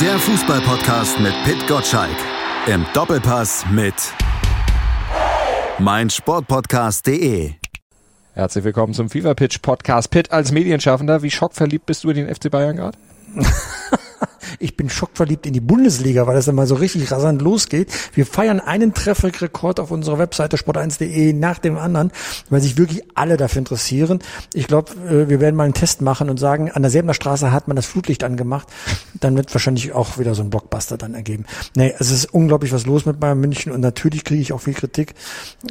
Der Fußballpodcast mit Pit Gottschalk. Im Doppelpass mit meinsportpodcast.de. Herzlich willkommen zum FIFA Pitch Podcast. Pitt als Medienschaffender, wie schockverliebt bist du in den FC Bayern gerade? ich bin schockverliebt in die Bundesliga, weil das dann mal so richtig rasant losgeht. Wir feiern einen Trefferrekord auf unserer Webseite sport1.de nach dem anderen, weil sich wirklich alle dafür interessieren. Ich glaube, äh, wir werden mal einen Test machen und sagen, an der Selbener Straße hat man das Flutlicht angemacht. Dann wird wahrscheinlich auch wieder so ein Blockbuster dann ergeben. Nee, es ist unglaublich was los mit Bayern München und natürlich kriege ich auch viel Kritik,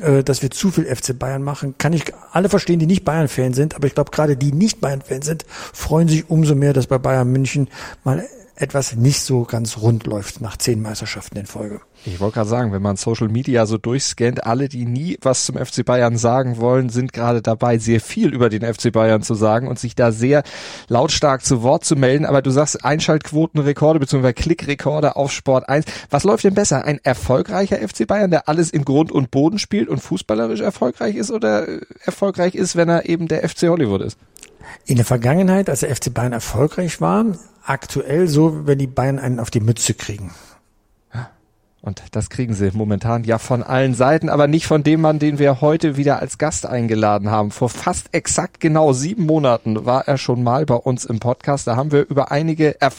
äh, dass wir zu viel FC Bayern machen. Kann ich alle verstehen, die nicht Bayern-Fan sind, aber ich glaube, gerade die nicht Bayern-Fan sind, freuen sich umso mehr, dass bei Bayern München mal etwas nicht so ganz rund läuft nach zehn Meisterschaften in Folge. Ich wollte gerade sagen, wenn man Social Media so durchscannt, alle, die nie was zum FC Bayern sagen wollen, sind gerade dabei, sehr viel über den FC Bayern zu sagen und sich da sehr lautstark zu Wort zu melden. Aber du sagst Einschaltquotenrekorde bzw. Klickrekorde auf Sport 1. Was läuft denn besser? Ein erfolgreicher FC Bayern, der alles in Grund und Boden spielt und fußballerisch erfolgreich ist oder erfolgreich ist, wenn er eben der FC Hollywood ist? In der Vergangenheit, als der FC Bayern erfolgreich war, aktuell so, wenn die Bayern einen auf die Mütze kriegen. Und das kriegen sie momentan ja von allen Seiten, aber nicht von dem Mann, den wir heute wieder als Gast eingeladen haben. Vor fast exakt genau sieben Monaten war er schon mal bei uns im Podcast. Da haben wir über einige äh,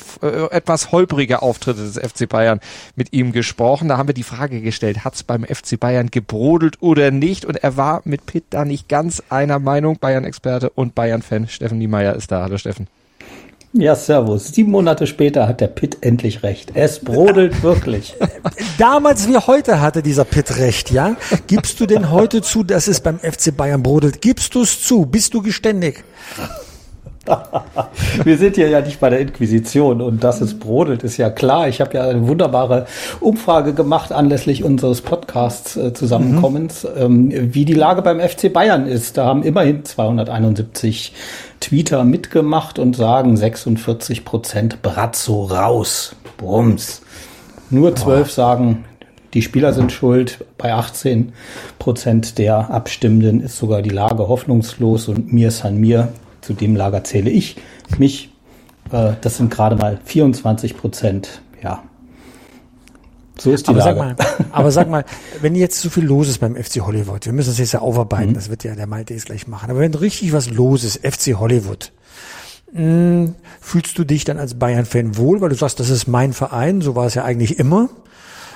etwas holprige Auftritte des FC Bayern mit ihm gesprochen. Da haben wir die Frage gestellt, hat es beim FC Bayern gebrodelt oder nicht? Und er war mit Pitt da nicht ganz einer Meinung. Bayern-Experte und Bayern-Fan Steffen Niemeyer ist da. Hallo Steffen. Ja, servus. Sieben Monate später hat der Pitt endlich recht. Es brodelt wirklich. Damals wie heute hatte dieser Pitt recht, ja? Gibst du denn heute zu, dass es beim FC Bayern brodelt? Gibst du es zu? Bist du geständig? Wir sind hier ja nicht bei der Inquisition und dass es brodelt, ist ja klar. Ich habe ja eine wunderbare Umfrage gemacht anlässlich unseres Podcasts äh, Zusammenkommens, mhm. ähm, wie die Lage beim FC Bayern ist. Da haben immerhin 271 Tweeter mitgemacht und sagen 46 Prozent Brazzo raus. Brums. Nur zwölf sagen, die Spieler sind schuld. Bei 18 Prozent der Abstimmenden ist sogar die Lage hoffnungslos und mir san mir. Zu dem Lager zähle ich mich. Äh, das sind gerade mal 24 Prozent. Ja, so ist die aber Lage. Sag mal, aber sag mal, wenn jetzt so viel los ist beim FC Hollywood, wir müssen das jetzt ja aufarbeiten, mhm. das wird ja der Malte jetzt gleich machen, aber wenn richtig was los ist, FC Hollywood, mh, hm, fühlst du dich dann als Bayern-Fan wohl, weil du sagst, das ist mein Verein, so war es ja eigentlich immer?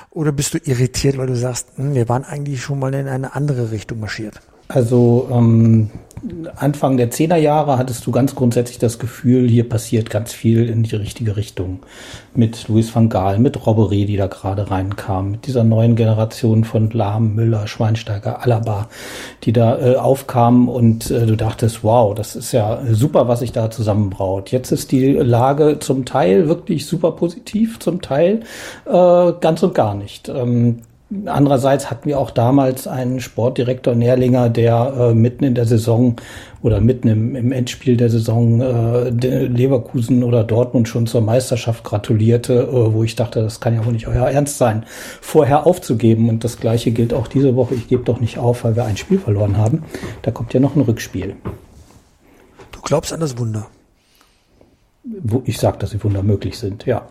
Oder bist du irritiert, weil du sagst, mh, hm, wir waren eigentlich schon mal in eine andere Richtung marschiert? Also ähm, Anfang der Zehnerjahre hattest du ganz grundsätzlich das Gefühl, hier passiert ganz viel in die richtige Richtung. Mit Louis van Gaal, mit Robbery, die da gerade reinkam, mit dieser neuen Generation von Lahm, Müller, Schweinsteiger, Alaba, die da äh, aufkamen und äh, du dachtest, wow, das ist ja super, was sich da zusammenbraut. Jetzt ist die Lage zum Teil wirklich super positiv, zum Teil äh, ganz und gar nicht. Ähm, Andererseits hatten wir auch damals einen Sportdirektor Nährlinger, der äh, mitten in der Saison oder mitten im, im Endspiel der Saison äh, Leverkusen oder Dortmund schon zur Meisterschaft gratulierte, äh, wo ich dachte, das kann ja wohl nicht euer Ernst sein, vorher aufzugeben. Und das gleiche gilt auch diese Woche. Ich gebe doch nicht auf, weil wir ein Spiel verloren haben. Da kommt ja noch ein Rückspiel. Du glaubst an das Wunder? Ich sage, dass die Wunder möglich sind, ja.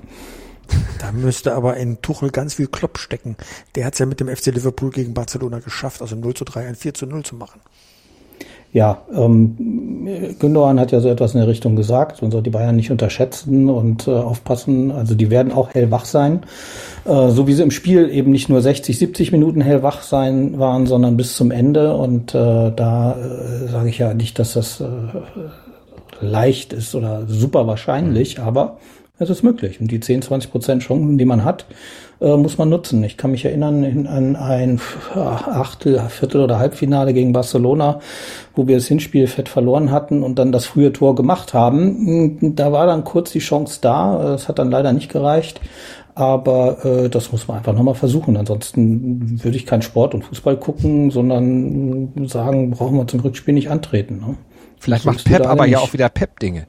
Da müsste aber in Tuchel ganz viel Klopp stecken. Der hat es ja mit dem FC Liverpool gegen Barcelona geschafft, also 0 zu 3 ein 4 zu 0 zu machen. Ja, ähm, Gündogan hat ja so etwas in der Richtung gesagt. Man soll die Bayern nicht unterschätzen und äh, aufpassen. Also die werden auch hellwach sein. Äh, so wie sie im Spiel eben nicht nur 60, 70 Minuten hellwach sein waren, sondern bis zum Ende. Und äh, da äh, sage ich ja nicht, dass das äh, leicht ist oder super wahrscheinlich, aber es ist möglich. Und die 10, 20 Prozent Chancen, die man hat, äh, muss man nutzen. Ich kann mich erinnern an ein Achtel, Viertel oder Halbfinale gegen Barcelona, wo wir das Hinspiel fett verloren hatten und dann das frühe Tor gemacht haben. Da war dann kurz die Chance da. Es hat dann leider nicht gereicht. Aber äh, das muss man einfach nochmal versuchen. Ansonsten würde ich keinen Sport und Fußball gucken, sondern sagen, brauchen wir zum Rückspiel nicht antreten. Ne? Vielleicht macht Pep aber ja auch wieder Pep-Dinge.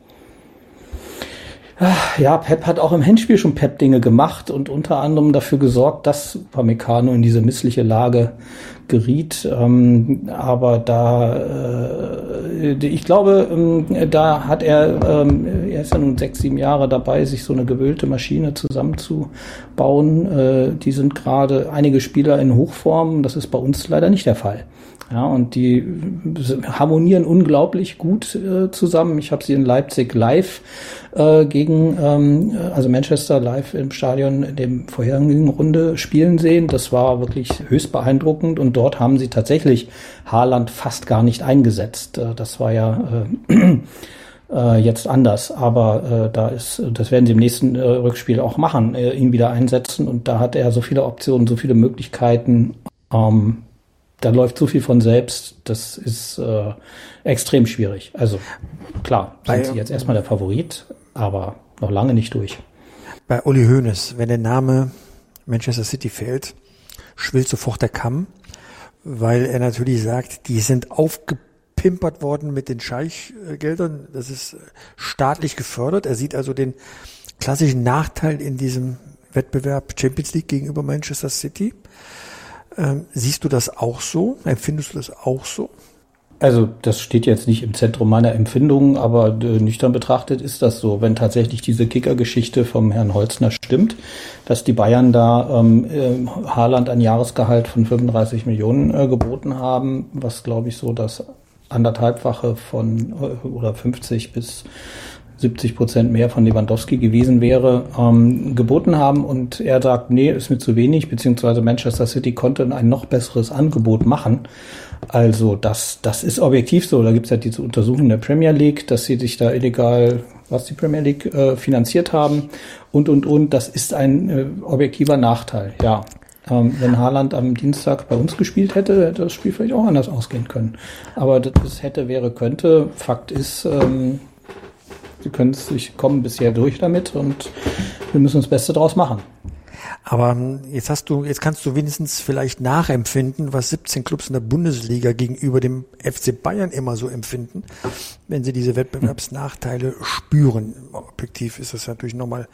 Ja, Pep hat auch im Handspiel schon Pep-Dinge gemacht und unter anderem dafür gesorgt, dass Upamecano in diese missliche Lage geriet. Ähm, aber da, äh, ich glaube, ähm, da hat er, ähm, er ist ja nun sechs, sieben Jahre dabei, sich so eine gewöhnte Maschine zusammenzubauen. Äh, die sind gerade einige Spieler in Hochform. Das ist bei uns leider nicht der Fall. Ja, und die harmonieren unglaublich gut äh, zusammen. Ich habe sie in Leipzig live äh, gegen, ähm, also Manchester live im Stadion in dem vorherigen Runde spielen sehen. Das war wirklich höchst beeindruckend und dort haben sie tatsächlich Haaland fast gar nicht eingesetzt. Äh, das war ja äh, äh, jetzt anders, aber äh, da ist, das werden sie im nächsten Rückspiel auch machen, ihn wieder einsetzen und da hat er so viele Optionen, so viele Möglichkeiten. Ähm, da läuft so viel von selbst, das ist äh, extrem schwierig. Also klar, sind sie jetzt erstmal der Favorit, aber noch lange nicht durch. Bei Uli Hoeneß, wenn der Name Manchester City fällt, schwillt sofort der Kamm, weil er natürlich sagt, die sind aufgepimpert worden mit den Scheichgeldern, das ist staatlich gefördert. Er sieht also den klassischen Nachteil in diesem Wettbewerb Champions League gegenüber Manchester City. Ähm, siehst du das auch so? Empfindest du das auch so? Also das steht jetzt nicht im Zentrum meiner Empfindungen, aber äh, nüchtern betrachtet ist das so. Wenn tatsächlich diese Kicker-Geschichte vom Herrn Holzner stimmt, dass die Bayern da ähm, äh, Haaland ein Jahresgehalt von 35 Millionen äh, geboten haben, was glaube ich so das anderthalbfache von äh, oder 50 bis 70 Prozent mehr von Lewandowski gewesen wäre, ähm, geboten haben und er sagt, nee, ist mir zu wenig, beziehungsweise Manchester City konnte ein noch besseres Angebot machen. Also das, das ist objektiv so. Da gibt es ja diese Untersuchung der Premier League, dass sie sich da illegal, was die Premier League äh, finanziert haben und, und, und. Das ist ein äh, objektiver Nachteil, ja. Ähm, wenn Haaland am Dienstag bei uns gespielt hätte, hätte das Spiel vielleicht auch anders ausgehen können. Aber das hätte, wäre, könnte. Fakt ist, ähm, Sie können es, ich komme bisher durch damit und wir müssen das Beste draus machen. Aber ähm, jetzt hast du, jetzt kannst du wenigstens vielleicht nachempfinden, was 17 Clubs in der Bundesliga gegenüber dem FC Bayern immer so empfinden, wenn sie diese Wettbewerbsnachteile spüren. Objektiv ist das natürlich nochmal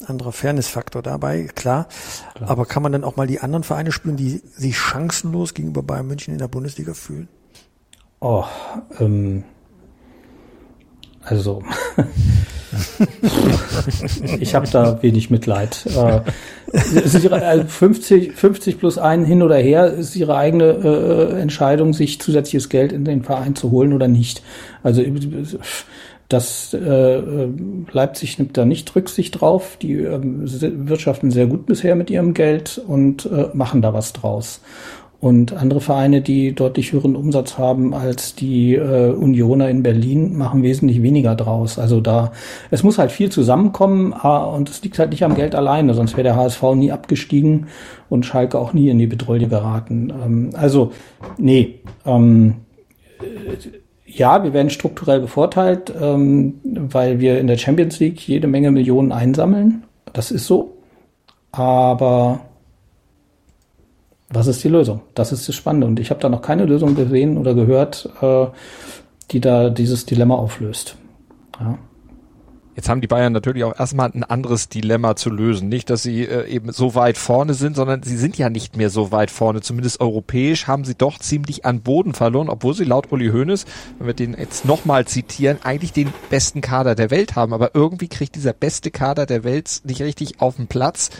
ein anderer Fairnessfaktor dabei, klar. klar. Aber kann man dann auch mal die anderen Vereine spüren, die sich chancenlos gegenüber Bayern München in der Bundesliga fühlen? Oh, ähm, also ich habe da wenig Mitleid. Äh, 50, 50 also plus ein hin oder her ist ihre eigene äh, Entscheidung, sich zusätzliches Geld in den Verein zu holen oder nicht. Also das äh, Leipzig nimmt da nicht Rücksicht drauf. Die äh, wirtschaften sehr gut bisher mit ihrem Geld und äh, machen da was draus. Und andere Vereine, die deutlich höheren Umsatz haben als die äh, Unioner in Berlin, machen wesentlich weniger draus. Also da, es muss halt viel zusammenkommen äh, und es liegt halt nicht am Geld alleine, sonst wäre der HSV nie abgestiegen und Schalke auch nie in die Bedrohung geraten. Ähm, also, nee, ähm, ja, wir werden strukturell bevorteilt, ähm, weil wir in der Champions League jede Menge Millionen einsammeln. Das ist so. Aber was ist die Lösung? Das ist das Spannende. Und ich habe da noch keine Lösung gesehen oder gehört, äh, die da dieses Dilemma auflöst. Ja. Jetzt haben die Bayern natürlich auch erstmal ein anderes Dilemma zu lösen. Nicht, dass sie äh, eben so weit vorne sind, sondern sie sind ja nicht mehr so weit vorne. Zumindest europäisch haben sie doch ziemlich an Boden verloren, obwohl sie laut Uli Hoeneß, wenn wir den jetzt nochmal zitieren, eigentlich den besten Kader der Welt haben. Aber irgendwie kriegt dieser beste Kader der Welt nicht richtig auf den Platz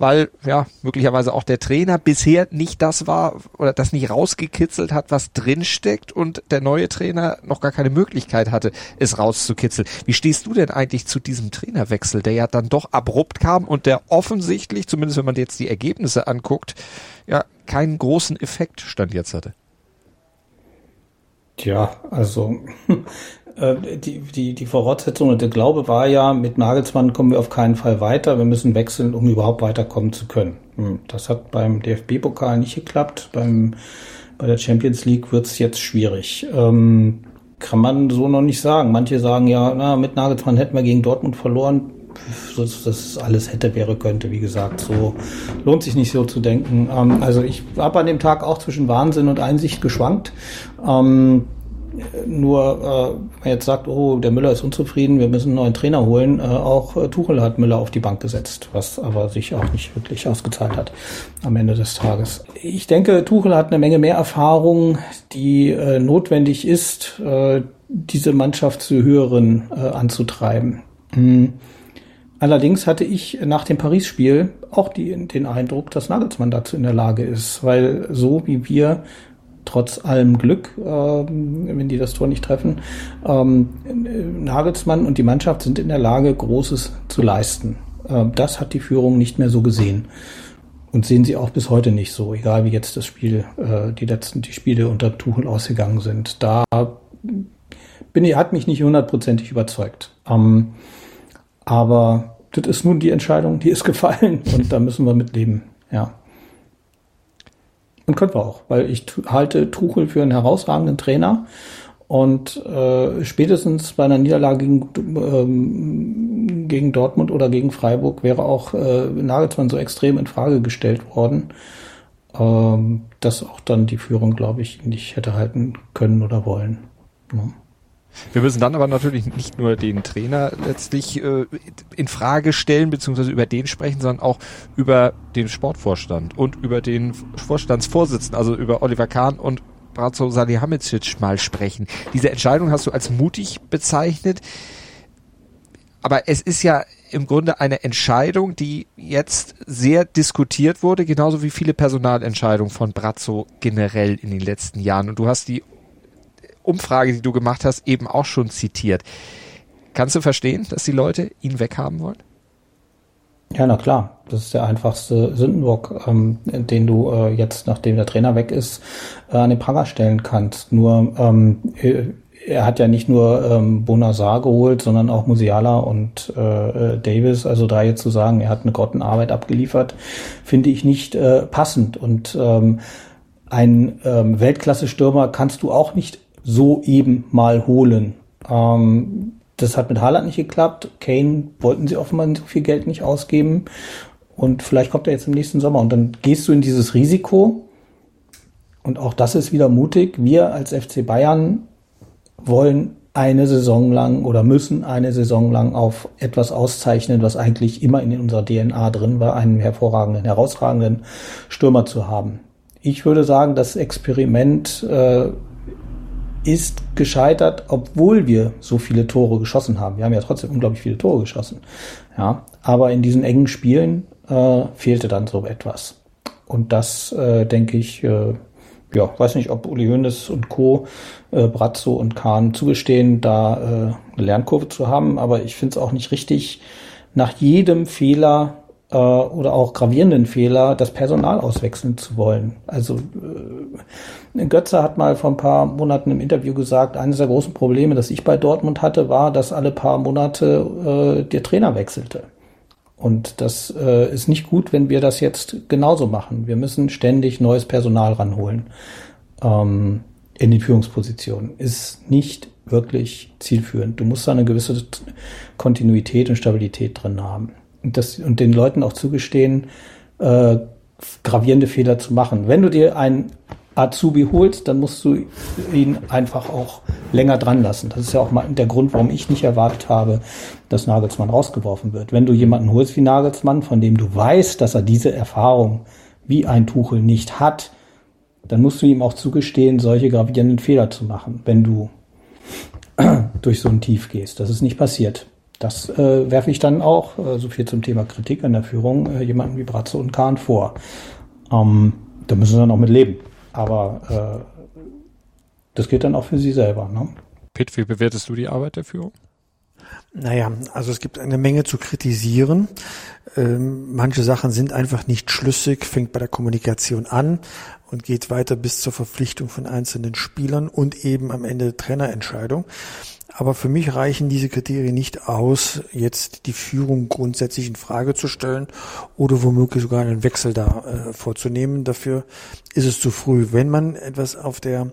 weil ja möglicherweise auch der Trainer bisher nicht das war oder das nicht rausgekitzelt hat, was drinsteckt und der neue Trainer noch gar keine Möglichkeit hatte, es rauszukitzeln. Wie stehst du denn eigentlich zu diesem Trainerwechsel, der ja dann doch abrupt kam und der offensichtlich, zumindest wenn man jetzt die Ergebnisse anguckt, ja keinen großen Effekt stand jetzt hatte? Tja, also die, die, die Voraussetzung und der Glaube war ja, mit Nagelsmann kommen wir auf keinen Fall weiter. Wir müssen wechseln, um überhaupt weiterkommen zu können. Hm, das hat beim DFB-Pokal nicht geklappt. Beim, bei der Champions League wird es jetzt schwierig. Ähm, kann man so noch nicht sagen. Manche sagen ja, na, mit Nagelsmann hätten wir gegen Dortmund verloren. Das, das alles hätte, wäre, könnte. Wie gesagt, so lohnt sich nicht so zu denken. Ähm, also ich habe an dem Tag auch zwischen Wahnsinn und Einsicht geschwankt. Ähm, nur, äh, man jetzt sagt, oh, der Müller ist unzufrieden, wir müssen einen neuen Trainer holen, äh, auch äh, Tuchel hat Müller auf die Bank gesetzt, was aber sich auch nicht wirklich ausgezahlt hat am Ende des Tages. Ich denke, Tuchel hat eine Menge mehr Erfahrung, die äh, notwendig ist, äh, diese Mannschaft zu höheren äh, anzutreiben. Hm. Allerdings hatte ich nach dem Paris-Spiel auch die, den Eindruck, dass Nagelsmann dazu in der Lage ist, weil so wie wir trotz allem Glück, ähm, wenn die das Tor nicht treffen. Ähm, Nagelsmann und die Mannschaft sind in der Lage, Großes zu leisten. Ähm, das hat die Führung nicht mehr so gesehen. Und sehen sie auch bis heute nicht so, egal wie jetzt das Spiel, äh, die letzten, die Spiele unter Tuchel ausgegangen sind. Da bin ich, hat mich nicht hundertprozentig überzeugt. Aber das ist nun die Entscheidung, die ist gefallen und da müssen wir mit leben. Ja. Und können wir auch, weil ich halte Tuchel für einen herausragenden Trainer. Und äh, spätestens bei einer Niederlage gegen, ähm, gegen Dortmund oder gegen Freiburg wäre auch äh, Nagelsmann so extrem in Frage gestellt worden, ähm, dass auch dann die Führung, glaube ich, nicht hätte halten können oder wollen. Ja. Wir müssen dann aber natürlich nicht nur den Trainer letztlich äh, in Frage stellen, beziehungsweise über den sprechen, sondern auch über den Sportvorstand und über den Vorstandsvorsitzenden, also über Oliver Kahn und Bratzo Salihamidzic mal sprechen. Diese Entscheidung hast du als mutig bezeichnet. Aber es ist ja im Grunde eine Entscheidung, die jetzt sehr diskutiert wurde, genauso wie viele Personalentscheidungen von Brazzo generell in den letzten Jahren. Und du hast die Umfrage, die du gemacht hast, eben auch schon zitiert. Kannst du verstehen, dass die Leute ihn weghaben wollen? Ja, na klar. Das ist der einfachste Sündenbock, ähm, den du äh, jetzt, nachdem der Trainer weg ist, äh, an den Pranger stellen kannst. Nur ähm, äh, er hat ja nicht nur ähm, Bonazar geholt, sondern auch Musiala und äh, äh, Davis. Also da jetzt zu sagen, er hat eine Grottenarbeit abgeliefert, finde ich nicht äh, passend. Und ähm, ein ähm, Weltklasse-Stürmer kannst du auch nicht so eben mal holen. Ähm, das hat mit Haaland nicht geklappt. Kane wollten sie offenbar so viel Geld nicht ausgeben. Und vielleicht kommt er jetzt im nächsten Sommer. Und dann gehst du in dieses Risiko. Und auch das ist wieder mutig. Wir als FC Bayern wollen eine Saison lang oder müssen eine Saison lang auf etwas auszeichnen, was eigentlich immer in unserer DNA drin war, einen hervorragenden, herausragenden Stürmer zu haben. Ich würde sagen, das Experiment äh, ist gescheitert, obwohl wir so viele Tore geschossen haben. Wir haben ja trotzdem unglaublich viele Tore geschossen. Ja, aber in diesen engen Spielen äh, fehlte dann so etwas. Und das äh, denke ich, äh, ja, weiß nicht, ob Uli Hoeneß und Co., äh, Brazzo und Kahn zugestehen, da äh, eine Lernkurve zu haben. Aber ich finde es auch nicht richtig, nach jedem Fehler äh, oder auch gravierenden Fehler das Personal auswechseln zu wollen. Also äh, Götze hat mal vor ein paar Monaten im Interview gesagt, eines der großen Probleme, das ich bei Dortmund hatte, war, dass alle paar Monate äh, der Trainer wechselte. Und das äh, ist nicht gut, wenn wir das jetzt genauso machen. Wir müssen ständig neues Personal ranholen ähm, in den Führungspositionen. Ist nicht wirklich zielführend. Du musst da eine gewisse Kontinuität und Stabilität drin haben das, und den Leuten auch zugestehen, äh, gravierende Fehler zu machen. Wenn du dir einen Azubi holst, dann musst du ihn einfach auch länger dran lassen. Das ist ja auch mal der Grund, warum ich nicht erwartet habe, dass Nagelsmann rausgeworfen wird. Wenn du jemanden holst wie Nagelsmann, von dem du weißt, dass er diese Erfahrung wie ein Tuchel nicht hat, dann musst du ihm auch zugestehen, solche gravierenden Fehler zu machen, wenn du durch so ein Tief gehst. Das ist nicht passiert. Das äh, werfe ich dann auch, äh, so viel zum Thema Kritik an der Führung, äh, jemanden wie Bratze und Kahn vor. Ähm, da müssen sie dann auch mit leben. Aber äh, das geht dann auch für sie selber. Ne? Pitt, wie bewertest du die Arbeit der Führung? Naja, also es gibt eine Menge zu kritisieren. Ähm, manche Sachen sind einfach nicht schlüssig, fängt bei der Kommunikation an und geht weiter bis zur Verpflichtung von einzelnen Spielern und eben am Ende Trainerentscheidung. Aber für mich reichen diese Kriterien nicht aus, jetzt die Führung grundsätzlich in Frage zu stellen oder womöglich sogar einen Wechsel da äh, vorzunehmen. Dafür ist es zu früh. Wenn man etwas auf der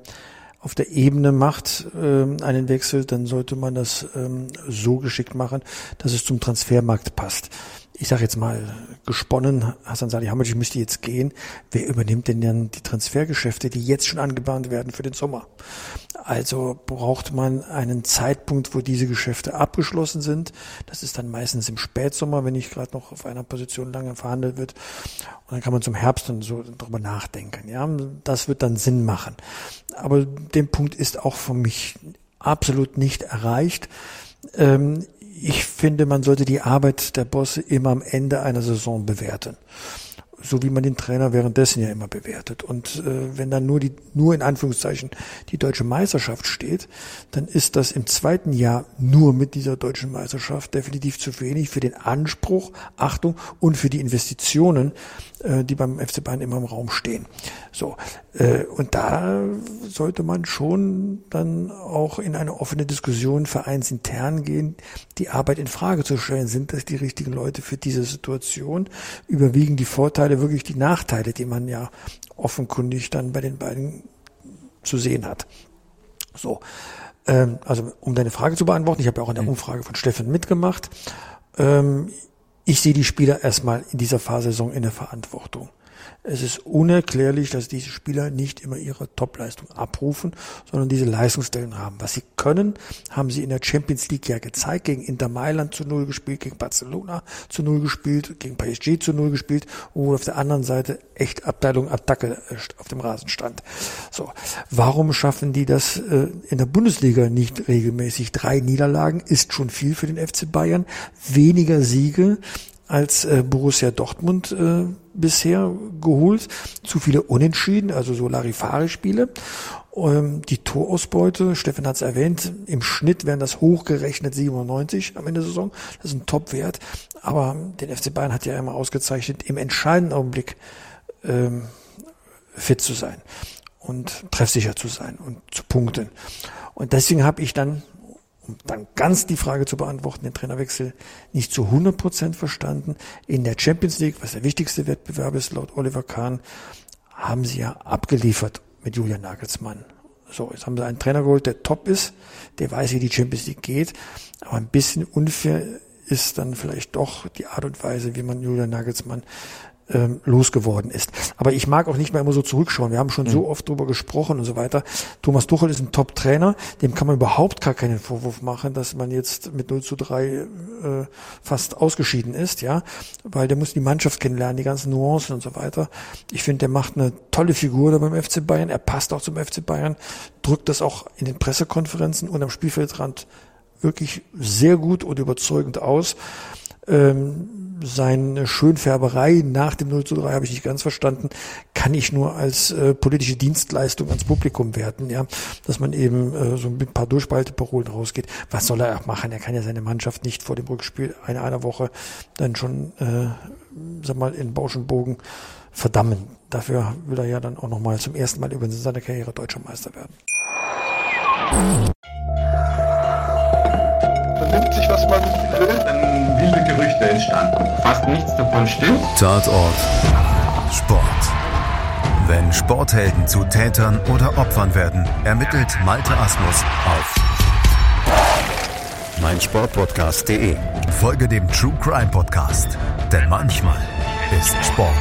auf der Ebene macht, ähm, einen Wechsel, dann sollte man das ähm, so geschickt machen, dass es zum Transfermarkt passt. Ich sage jetzt mal, gesponnen, Hasan Salihamidzic müsste jetzt gehen. Wer übernimmt denn dann die Transfergeschäfte, die jetzt schon angebahnt werden für den Sommer? Also braucht man einen Zeitpunkt, wo diese Geschäfte abgeschlossen sind. Das ist dann meistens im Spätsommer, wenn nicht gerade noch auf einer Position lange verhandelt wird. Und dann kann man zum Herbst dann so drüber nachdenken. Ja, das wird dann Sinn machen. Aber den Punkt ist auch für mich absolut nicht erreicht. Ich finde, man sollte die Arbeit der Bosse immer am Ende einer Saison bewerten so wie man den Trainer währenddessen ja immer bewertet. Und äh, wenn dann nur die, nur in Anführungszeichen die deutsche Meisterschaft steht, dann ist das im zweiten Jahr nur mit dieser deutschen Meisterschaft definitiv zu wenig für den Anspruch, Achtung und für die Investitionen, äh, die beim FC Bayern immer im Raum stehen. So äh, und da sollte man schon dann auch in eine offene Diskussion vereinsintern gehen, die Arbeit in Frage zu stellen. Sind das die richtigen Leute für diese Situation? Überwiegen die Vorteile wirklich die Nachteile, die man ja offenkundig dann bei den beiden zu sehen hat? So, ähm, also um deine Frage zu beantworten, ich habe ja auch in der mhm. Umfrage von Steffen mitgemacht. Ähm, ich sehe die Spieler erstmal in dieser Fahrsaison in der Verantwortung. Es ist unerklärlich, dass diese Spieler nicht immer ihre Topleistung abrufen, sondern diese Leistungsstellen haben. Was sie können, haben sie in der Champions League ja gezeigt, gegen Inter Mailand zu Null gespielt, gegen Barcelona zu Null gespielt, gegen PSG zu Null gespielt, wo auf der anderen Seite echt Abteilung Attacke äh, auf dem Rasen stand. So. Warum schaffen die das äh, in der Bundesliga nicht regelmäßig? Drei Niederlagen ist schon viel für den FC Bayern. Weniger Siege als äh, Borussia Dortmund bisher geholt. Zu viele Unentschieden, also so Larifare-Spiele. Ähm, die Torausbeute, Steffen hat es erwähnt, im Schnitt wären das hochgerechnet 97 am Ende der Saison. Das ist ein Top-Wert. Aber den FC Bayern hat ja immer ausgezeichnet, im entscheidenden Augenblick ähm, fit zu sein und treffsicher zu sein und zu punkten. Und deswegen habe ich dann um dann ganz die Frage zu beantworten, den Trainerwechsel nicht zu 100 Prozent verstanden. In der Champions League, was der wichtigste Wettbewerb ist, laut Oliver Kahn, haben sie ja abgeliefert mit Julian Nagelsmann. So, jetzt haben sie einen Trainer geholt, der top ist, der weiß, wie die Champions League geht, aber ein bisschen unfair ist dann vielleicht doch die Art und Weise, wie man Julian Nagelsmann ähm, losgeworden ist. Aber ich mag auch nicht mehr immer so zurückschauen. Wir haben schon mhm. so oft drüber gesprochen und so weiter. Thomas Tuchel ist ein Top-Trainer, dem kann man überhaupt gar keinen Vorwurf machen, dass man jetzt mit 0 zu 3 äh, fast ausgeschieden ist, ja, weil der muss die Mannschaft kennenlernen, die ganzen Nuancen und so weiter. Ich finde, der macht eine tolle Figur da beim FC Bayern, er passt auch zum FC Bayern, drückt das auch in den Pressekonferenzen und am Spielfeldrand wirklich sehr gut und überzeugend aus. Ähm, seine Schönfärberei nach dem 0 zu 3 habe ich nicht ganz verstanden, kann ich nur als äh, politische Dienstleistung ans Publikum werten, ja, dass man eben äh, so ein paar Durchspalteparolen rausgeht. Was soll er auch machen? Er kann ja seine Mannschaft nicht vor dem Rückspiel einer einer Woche dann schon, äh, sag mal, in Bausch und Bogen verdammen. Dafür will er ja dann auch nochmal zum ersten Mal übrigens in seiner Karriere deutscher Meister werden. Man nimmt sich, was man will, wilde Gerüchte entstanden. Fast nichts davon stimmt. Tatort Sport. Wenn Sporthelden zu Tätern oder Opfern werden, ermittelt Malte Asmus auf meinsportpodcast.de. Folge dem True Crime Podcast, denn manchmal ist Sport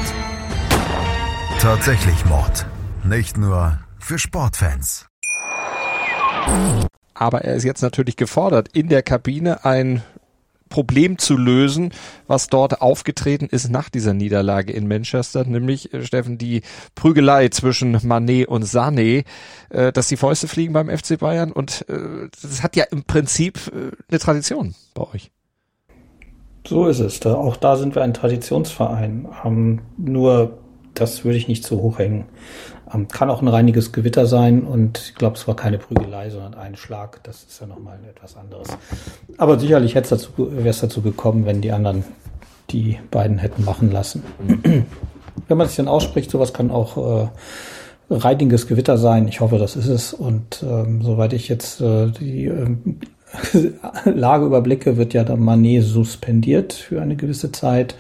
tatsächlich Mord. Nicht nur für Sportfans. Aber er ist jetzt natürlich gefordert, in der Kabine ein Problem zu lösen, was dort aufgetreten ist nach dieser Niederlage in Manchester, nämlich, äh, Steffen, die Prügelei zwischen Manet und Sané, äh, dass die Fäuste fliegen beim FC Bayern und äh, das hat ja im Prinzip äh, eine Tradition bei euch. So ist es. Auch da sind wir ein Traditionsverein. Ähm, nur das würde ich nicht zu hoch hängen. Ähm, kann auch ein reiniges Gewitter sein und ich glaube, es war keine Prügelei, sondern ein Schlag. Das ist ja nochmal etwas anderes. Aber sicherlich wäre es dazu gekommen, wenn die anderen die beiden hätten machen lassen. wenn man sich dann ausspricht, sowas kann auch äh, reiniges Gewitter sein. Ich hoffe, das ist es. Und ähm, soweit ich jetzt äh, die ähm, Lage überblicke, wird ja der Manet suspendiert für eine gewisse Zeit.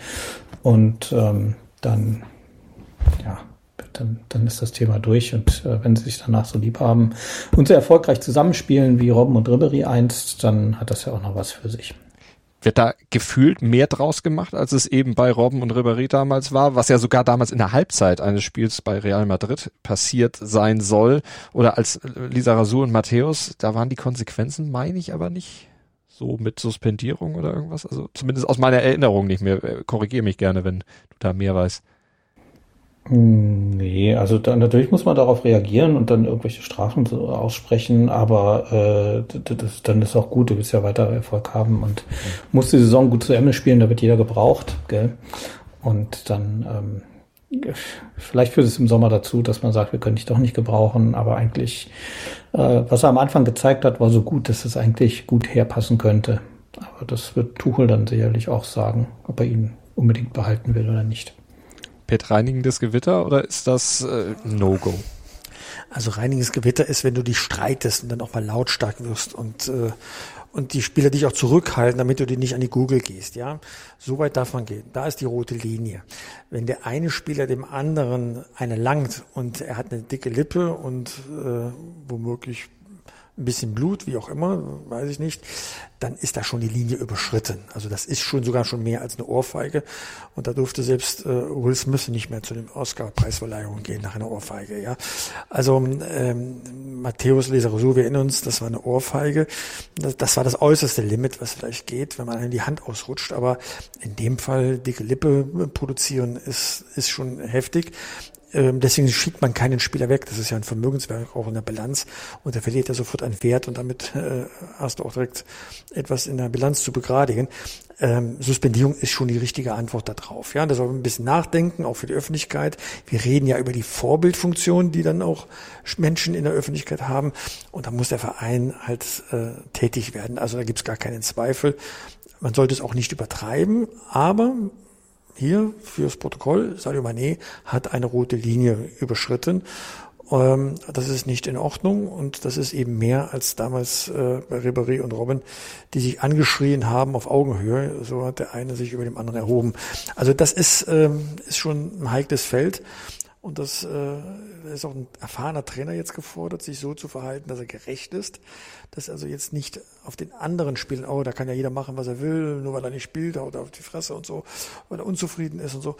Und ähm, dann, ja, dann, dann ist das Thema durch. Und äh, wenn sie sich danach so lieb haben und sehr erfolgreich zusammenspielen wie Robben und Ribery einst, dann hat das ja auch noch was für sich. wird da gefühlt mehr draus gemacht, als es eben bei Robben und Ribéry damals war, was ja sogar damals in der Halbzeit eines Spiels bei Real Madrid passiert sein soll. Oder als Lisa Razou und Matthäus, da waren die Konsequenzen, meine ich aber nicht so mit Suspendierung oder irgendwas. Also zumindest aus meiner Erinnerung nicht mehr. Korrigiere mich gerne, wenn du da mehr weißt. Nee, also da, natürlich muss man darauf reagieren und dann irgendwelche Strafen so aussprechen, aber äh, das, dann ist auch gut, du willst ja weiter Erfolg haben und mhm. musst die Saison gut zu Ende spielen, da wird jeder gebraucht, gell? Und dann ähm, vielleicht führt es im Sommer dazu, dass man sagt, wir können dich doch nicht gebrauchen, aber eigentlich, äh, was er am Anfang gezeigt hat, war so gut, dass es eigentlich gut herpassen könnte. Aber das wird Tuchel dann sicherlich auch sagen, ob er ihn unbedingt behalten will oder nicht. Reinigendes Gewitter oder ist das äh, No-Go? Also reinigendes Gewitter ist, wenn du dich streitest und dann auch mal lautstark wirst und äh, und die Spieler dich auch zurückhalten, damit du dir nicht an die Google gehst, ja. So weit darf man gehen. Da ist die rote Linie. Wenn der eine Spieler dem anderen eine langt und er hat eine dicke Lippe und äh, womöglich ein bisschen Blut, wie auch immer, weiß ich nicht, dann ist da schon die Linie überschritten. Also das ist schon sogar schon mehr als eine Ohrfeige. Und da durfte selbst äh, Will Smith nicht mehr zu den Oscar-Preisverleihungen gehen nach einer Ohrfeige. Ja, also ähm, Matthäus Leserosu, wir erinnern uns, das war eine Ohrfeige. Das, das war das äußerste Limit, was vielleicht geht, wenn man in die Hand ausrutscht. Aber in dem Fall dicke Lippe produzieren ist ist schon heftig. Ähm, deswegen schickt man keinen Spieler weg. Das ist ja ein Vermögenswerk auch in der Bilanz. Und da verliert er sofort ein Wert und damit äh, hast du auch direkt etwas in der Bilanz zu begradigen. Ähm, Suspendierung ist schon die richtige Antwort darauf. Ja, da soll man ein bisschen nachdenken, auch für die Öffentlichkeit. Wir reden ja über die Vorbildfunktion, die dann auch Menschen in der Öffentlichkeit haben. Und da muss der Verein halt äh, tätig werden. Also da gibt's gar keinen Zweifel. Man sollte es auch nicht übertreiben, aber hier fürs Protokoll, Sadio Mané hat eine rote Linie überschritten. Ähm, das ist nicht in Ordnung und das ist eben mehr als damals äh, bei Ribéry und Robin, die sich angeschrien haben auf Augenhöhe. So hat der eine sich über dem anderen erhoben. Also das ist, ähm, ist schon ein heikles Feld. Und das äh, ist auch ein erfahrener Trainer jetzt gefordert, sich so zu verhalten, dass er gerecht ist. Dass also jetzt nicht auf den anderen Spielen, oh, da kann ja jeder machen, was er will, nur weil er nicht spielt, haut er auf die Fresse und so, weil er unzufrieden ist und so.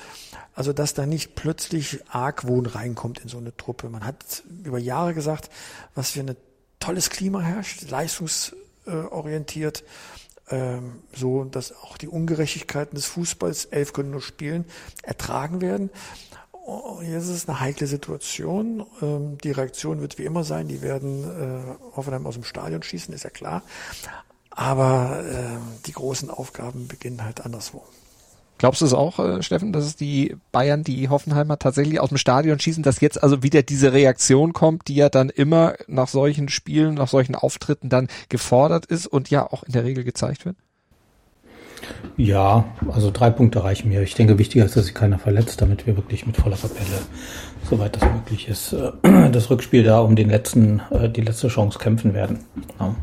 Also, dass da nicht plötzlich Argwohn reinkommt in so eine Truppe. Man hat über Jahre gesagt, was für ein tolles Klima herrscht, leistungsorientiert. Ähm, so, dass auch die Ungerechtigkeiten des Fußballs, elf können nur spielen, ertragen werden. Oh, jetzt ist es eine heikle Situation. Ähm, die Reaktion wird wie immer sein, die werden äh, Hoffenheim aus dem Stadion schießen, ist ja klar. Aber äh, die großen Aufgaben beginnen halt anderswo. Glaubst du es auch, äh, Steffen, dass es die Bayern, die Hoffenheimer tatsächlich aus dem Stadion schießen, dass jetzt also wieder diese Reaktion kommt, die ja dann immer nach solchen Spielen, nach solchen Auftritten dann gefordert ist und ja auch in der Regel gezeigt wird? Ja, also drei Punkte reichen mir. Ich denke, wichtiger ist, dass sich keiner verletzt, damit wir wirklich mit voller Kapelle, soweit das möglich ist, äh, das Rückspiel da um den letzten, äh, die letzte Chance kämpfen werden. Ja.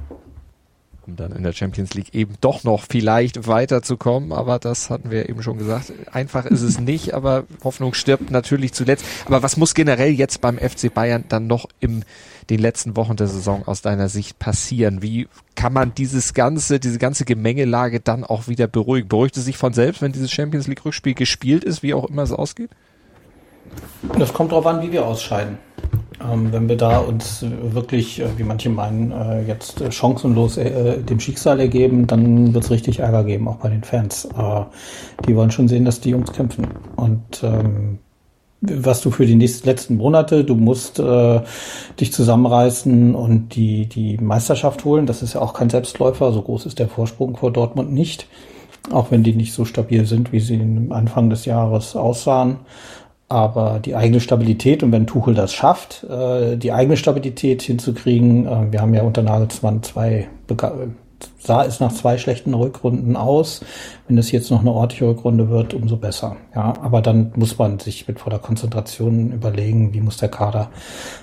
Um dann in der Champions League eben doch noch vielleicht weiterzukommen, aber das hatten wir eben schon gesagt. Einfach ist es nicht, aber Hoffnung stirbt natürlich zuletzt. Aber was muss generell jetzt beim FC Bayern dann noch im den letzten Wochen der Saison aus deiner Sicht passieren? Wie kann man dieses ganze, diese ganze Gemengelage dann auch wieder beruhigen? Beruhigt es sich von selbst, wenn dieses Champions League Rückspiel gespielt ist, wie auch immer es ausgeht? Das kommt darauf an, wie wir ausscheiden. Ähm, wenn wir da uns wirklich, äh, wie manche meinen, äh, jetzt äh, chancenlos dem Schicksal ergeben, dann wird es richtig Ärger geben, auch bei den Fans. Die wollen schon sehen, dass die Jungs kämpfen. Und ähm, was du für die nächsten letzten Monate, du musst äh, dich zusammenreißen und die, die Meisterschaft holen. Das ist ja auch kein Selbstläufer, so groß ist der Vorsprung vor Dortmund nicht. Auch wenn die nicht so stabil sind, wie sie am Anfang des Jahres aussahen. Aber die eigene Stabilität, und wenn Tuchel das schafft, äh, die eigene Stabilität hinzukriegen, äh, wir haben ja unter Nagelsmann zwei sah es nach zwei schlechten Rückrunden aus. Wenn es jetzt noch eine ordentliche Rückrunde wird, umso besser. Ja, aber dann muss man sich mit voller Konzentration überlegen, wie muss der Kader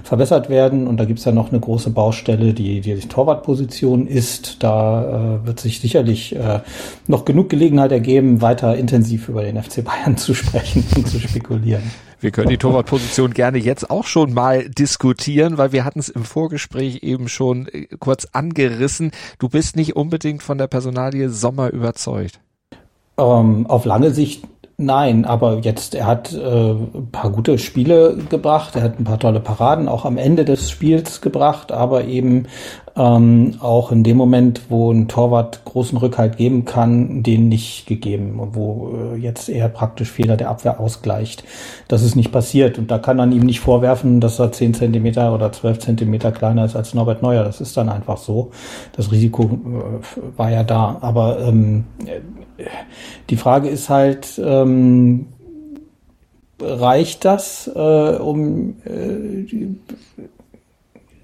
verbessert werden. Und da gibt's ja noch eine große Baustelle, die die Torwartposition ist. Da äh, wird sich sicherlich äh, noch genug Gelegenheit ergeben, weiter intensiv über den FC Bayern zu sprechen und zu spekulieren. Wir können die Torwartposition gerne jetzt auch schon mal diskutieren, weil wir hatten es im Vorgespräch eben schon äh, kurz angerissen. Du bist nicht unbedingt von der Personalie Sommer überzeugt. Ähm, auf lange Sicht Nein, aber jetzt, er hat äh, ein paar gute Spiele gebracht, er hat ein paar tolle Paraden auch am Ende des Spiels gebracht, aber eben ähm, auch in dem Moment, wo ein Torwart großen Rückhalt geben kann, den nicht gegeben und wo äh, jetzt eher praktisch Fehler der Abwehr ausgleicht. Das ist nicht passiert und da kann man ihm nicht vorwerfen, dass er 10 Zentimeter oder 12 Zentimeter kleiner ist als Norbert Neuer. Das ist dann einfach so. Das Risiko äh, war ja da, aber ähm, die Frage ist halt, ähm, reicht das, äh, um äh, die,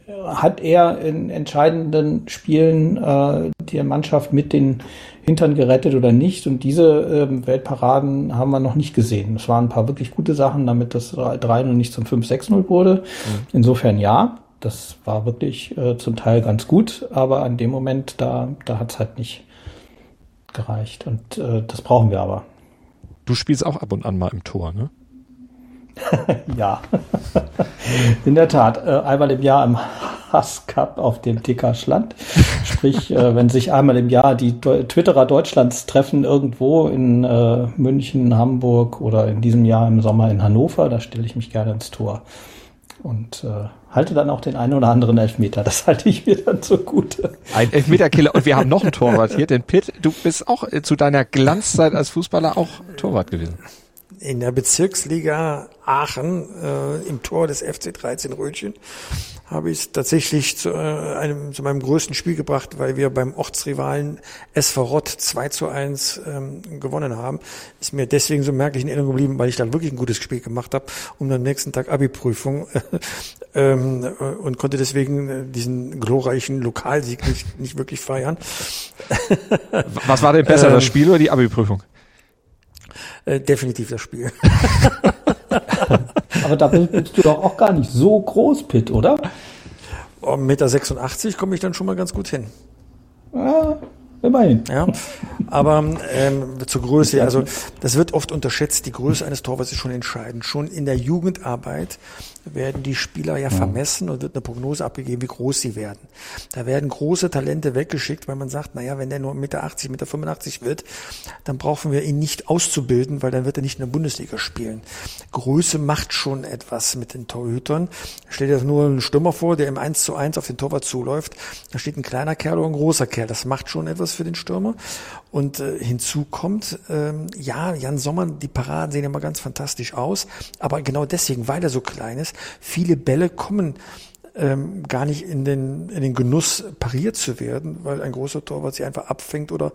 hat er in entscheidenden Spielen äh, die Mannschaft mit den Hintern gerettet oder nicht? Und diese äh, Weltparaden haben wir noch nicht gesehen. Es waren ein paar wirklich gute Sachen, damit das 3-0 nicht zum 5-6-0 wurde. Mhm. Insofern ja, das war wirklich äh, zum Teil ganz gut, aber an dem Moment, da, da hat es halt nicht gereicht. Und äh, das brauchen wir aber. Du spielst auch ab und an mal im Tor, ne? ja, in der Tat. Äh, einmal im Jahr im Hass Cup auf dem TK Schland. Sprich, äh, wenn sich einmal im Jahr die Twitterer Deutschlands treffen irgendwo in äh, München, Hamburg oder in diesem Jahr im Sommer in Hannover, da stelle ich mich gerne ins Tor. Und äh, halte dann auch den einen oder anderen Elfmeter. Das halte ich mir dann zugute. Ein Elfmeterkiller. Und wir haben noch einen Torwart hier, den Pitt. Du bist auch zu deiner Glanzzeit als Fußballer auch Torwart gewesen. In der Bezirksliga Aachen äh, im Tor des FC 13 Rötchen habe ich es tatsächlich zu, äh, einem, zu meinem größten Spiel gebracht, weil wir beim Ortsrivalen SV Rott 2 zu 1 ähm, gewonnen haben. Ist mir deswegen so merklich in Erinnerung geblieben, weil ich dann wirklich ein gutes Spiel gemacht habe und am nächsten Tag Abi-Prüfung ähm, äh, und konnte deswegen äh, diesen glorreichen Lokalsieg nicht, nicht wirklich feiern. Was war denn besser, das ähm, Spiel oder die Abi-Prüfung? Äh, definitiv das Spiel. Aber da bist du doch auch gar nicht so groß, Pitt, oder? Um Meter 86 komme ich dann schon mal ganz gut hin. Ja, immerhin. Ja, aber ähm, zur Größe, also das wird oft unterschätzt, die Größe eines Torwarts ist schon entscheidend. Schon in der Jugendarbeit werden die Spieler ja vermessen und wird eine Prognose abgegeben, wie groß sie werden. Da werden große Talente weggeschickt, weil man sagt, naja, wenn der nur 1,80 Meter, 1,85 Meter wird, dann brauchen wir ihn nicht auszubilden, weil dann wird er nicht in der Bundesliga spielen. Größe macht schon etwas mit den Torhütern. Stell dir nur einen Stürmer vor, der im 1 zu 1 auf den Torwart zuläuft. Da steht ein kleiner Kerl oder ein großer Kerl. Das macht schon etwas für den Stürmer. Und äh, hinzu kommt, ähm, ja, Jan Sommer, die Paraden sehen immer ganz fantastisch aus, aber genau deswegen, weil er so klein ist, viele Bälle kommen ähm, gar nicht in den, in den Genuss pariert zu werden, weil ein großer Torwart sie einfach abfängt oder,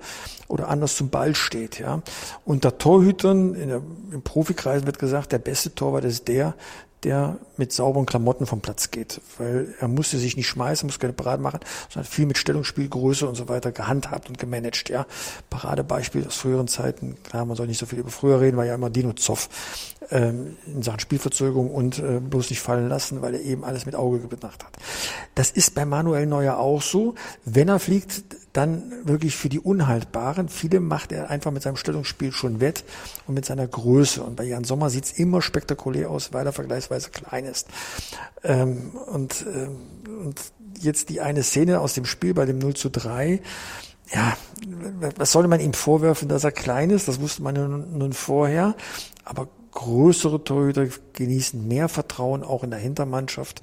oder anders zum Ball steht. Ja. Unter Torhütern in der, im Profikreis wird gesagt, der beste Torwart ist der, der mit sauberen Klamotten vom Platz geht, weil er musste sich nicht schmeißen, muss keine Parade machen, sondern viel mit Stellungsspiel, Größe und so weiter gehandhabt und gemanagt. Ja, Paradebeispiel aus früheren Zeiten, klar, man soll nicht so viel über früher reden, war ja immer Dino Zoff ähm, in Sachen Spielverzögerung und äh, bloß nicht fallen lassen, weil er eben alles mit Auge gemacht hat. Das ist bei Manuel Neuer auch so. Wenn er fliegt, dann wirklich für die Unhaltbaren. Viele macht er einfach mit seinem Stellungsspiel schon wett und mit seiner Größe. Und bei Jan Sommer sieht's immer spektakulär aus, weil er vergleichsweise klein ist. Ähm, und, ähm, und jetzt die eine Szene aus dem Spiel bei dem 0 zu 3. Ja, was soll man ihm vorwerfen, dass er klein ist? Das wusste man nun, nun vorher. Aber größere Torhüter genießen mehr Vertrauen auch in der Hintermannschaft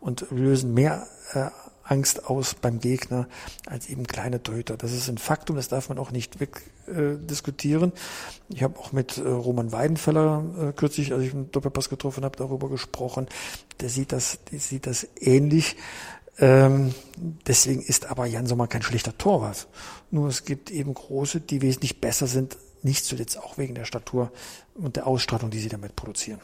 und lösen mehr äh, Angst aus beim Gegner als eben kleine Torhüter. Das ist ein Faktum, das darf man auch nicht wegdiskutieren. Äh, ich habe auch mit äh, Roman Weidenfeller äh, kürzlich, als ich einen Doppelpass getroffen habe, darüber gesprochen. Der sieht das, der sieht das ähnlich. Ähm, deswegen ist aber Jan Sommer kein schlechter Torwart. Nur es gibt eben große, die wesentlich besser sind, nicht zuletzt auch wegen der Statur und der Ausstrahlung, die sie damit produzieren.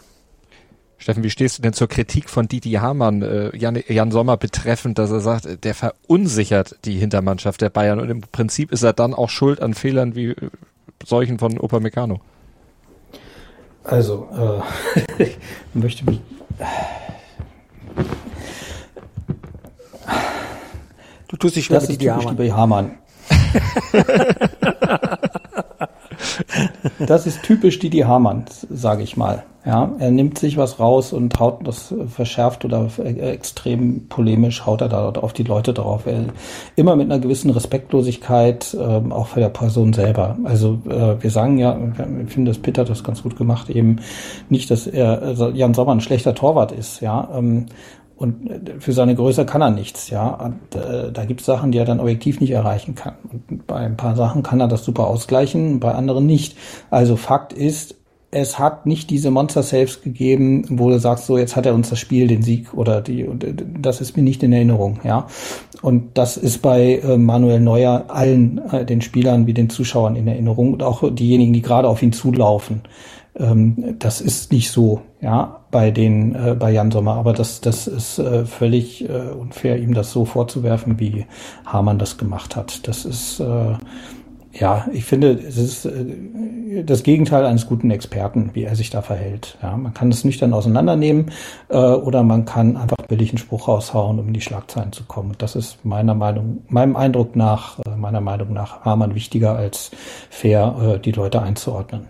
Steffen, wie stehst du denn zur Kritik von Didi Hamann, äh, Jan, Jan Sommer betreffend, dass er sagt, der verunsichert die Hintermannschaft der Bayern und im Prinzip ist er dann auch schuld an Fehlern wie äh, solchen von Opa Meccano? Also, äh, ich möchte mich. Du tust dich schwer mit Didi Hamann. das ist typisch Didi Hamann, sage ich mal. Ja, er nimmt sich was raus und haut das verschärft oder extrem polemisch haut er da auf die Leute drauf. Er, immer mit einer gewissen Respektlosigkeit, ähm, auch für der Person selber. Also äh, wir sagen ja, ich finde, das Pitt hat das ganz gut gemacht, eben nicht, dass er also Jan Sommer ein schlechter Torwart ist, ja. Ähm, und für seine Größe kann er nichts, ja. Und, äh, da gibt es Sachen, die er dann objektiv nicht erreichen kann. Und bei ein paar Sachen kann er das super ausgleichen, bei anderen nicht. Also Fakt ist, es hat nicht diese Monster-Saves gegeben, wo du sagst, so jetzt hat er uns das Spiel, den Sieg oder die, das ist mir nicht in Erinnerung, ja. Und das ist bei äh, Manuel Neuer allen äh, den Spielern wie den Zuschauern in Erinnerung und auch diejenigen, die gerade auf ihn zulaufen. Ähm, das ist nicht so, ja, bei den, äh, bei Jan Sommer. Aber das, das ist äh, völlig äh, unfair, ihm das so vorzuwerfen, wie Hamann das gemacht hat. Das ist, äh, ja, ich finde, es ist äh, das Gegenteil eines guten Experten, wie er sich da verhält. Ja, man kann es nüchtern auseinandernehmen äh, oder man kann einfach billig einen Spruch raushauen, um in die Schlagzeilen zu kommen. Und das ist meiner Meinung, meinem Eindruck nach, äh, meiner Meinung nach, war man wichtiger als fair, äh, die Leute einzuordnen.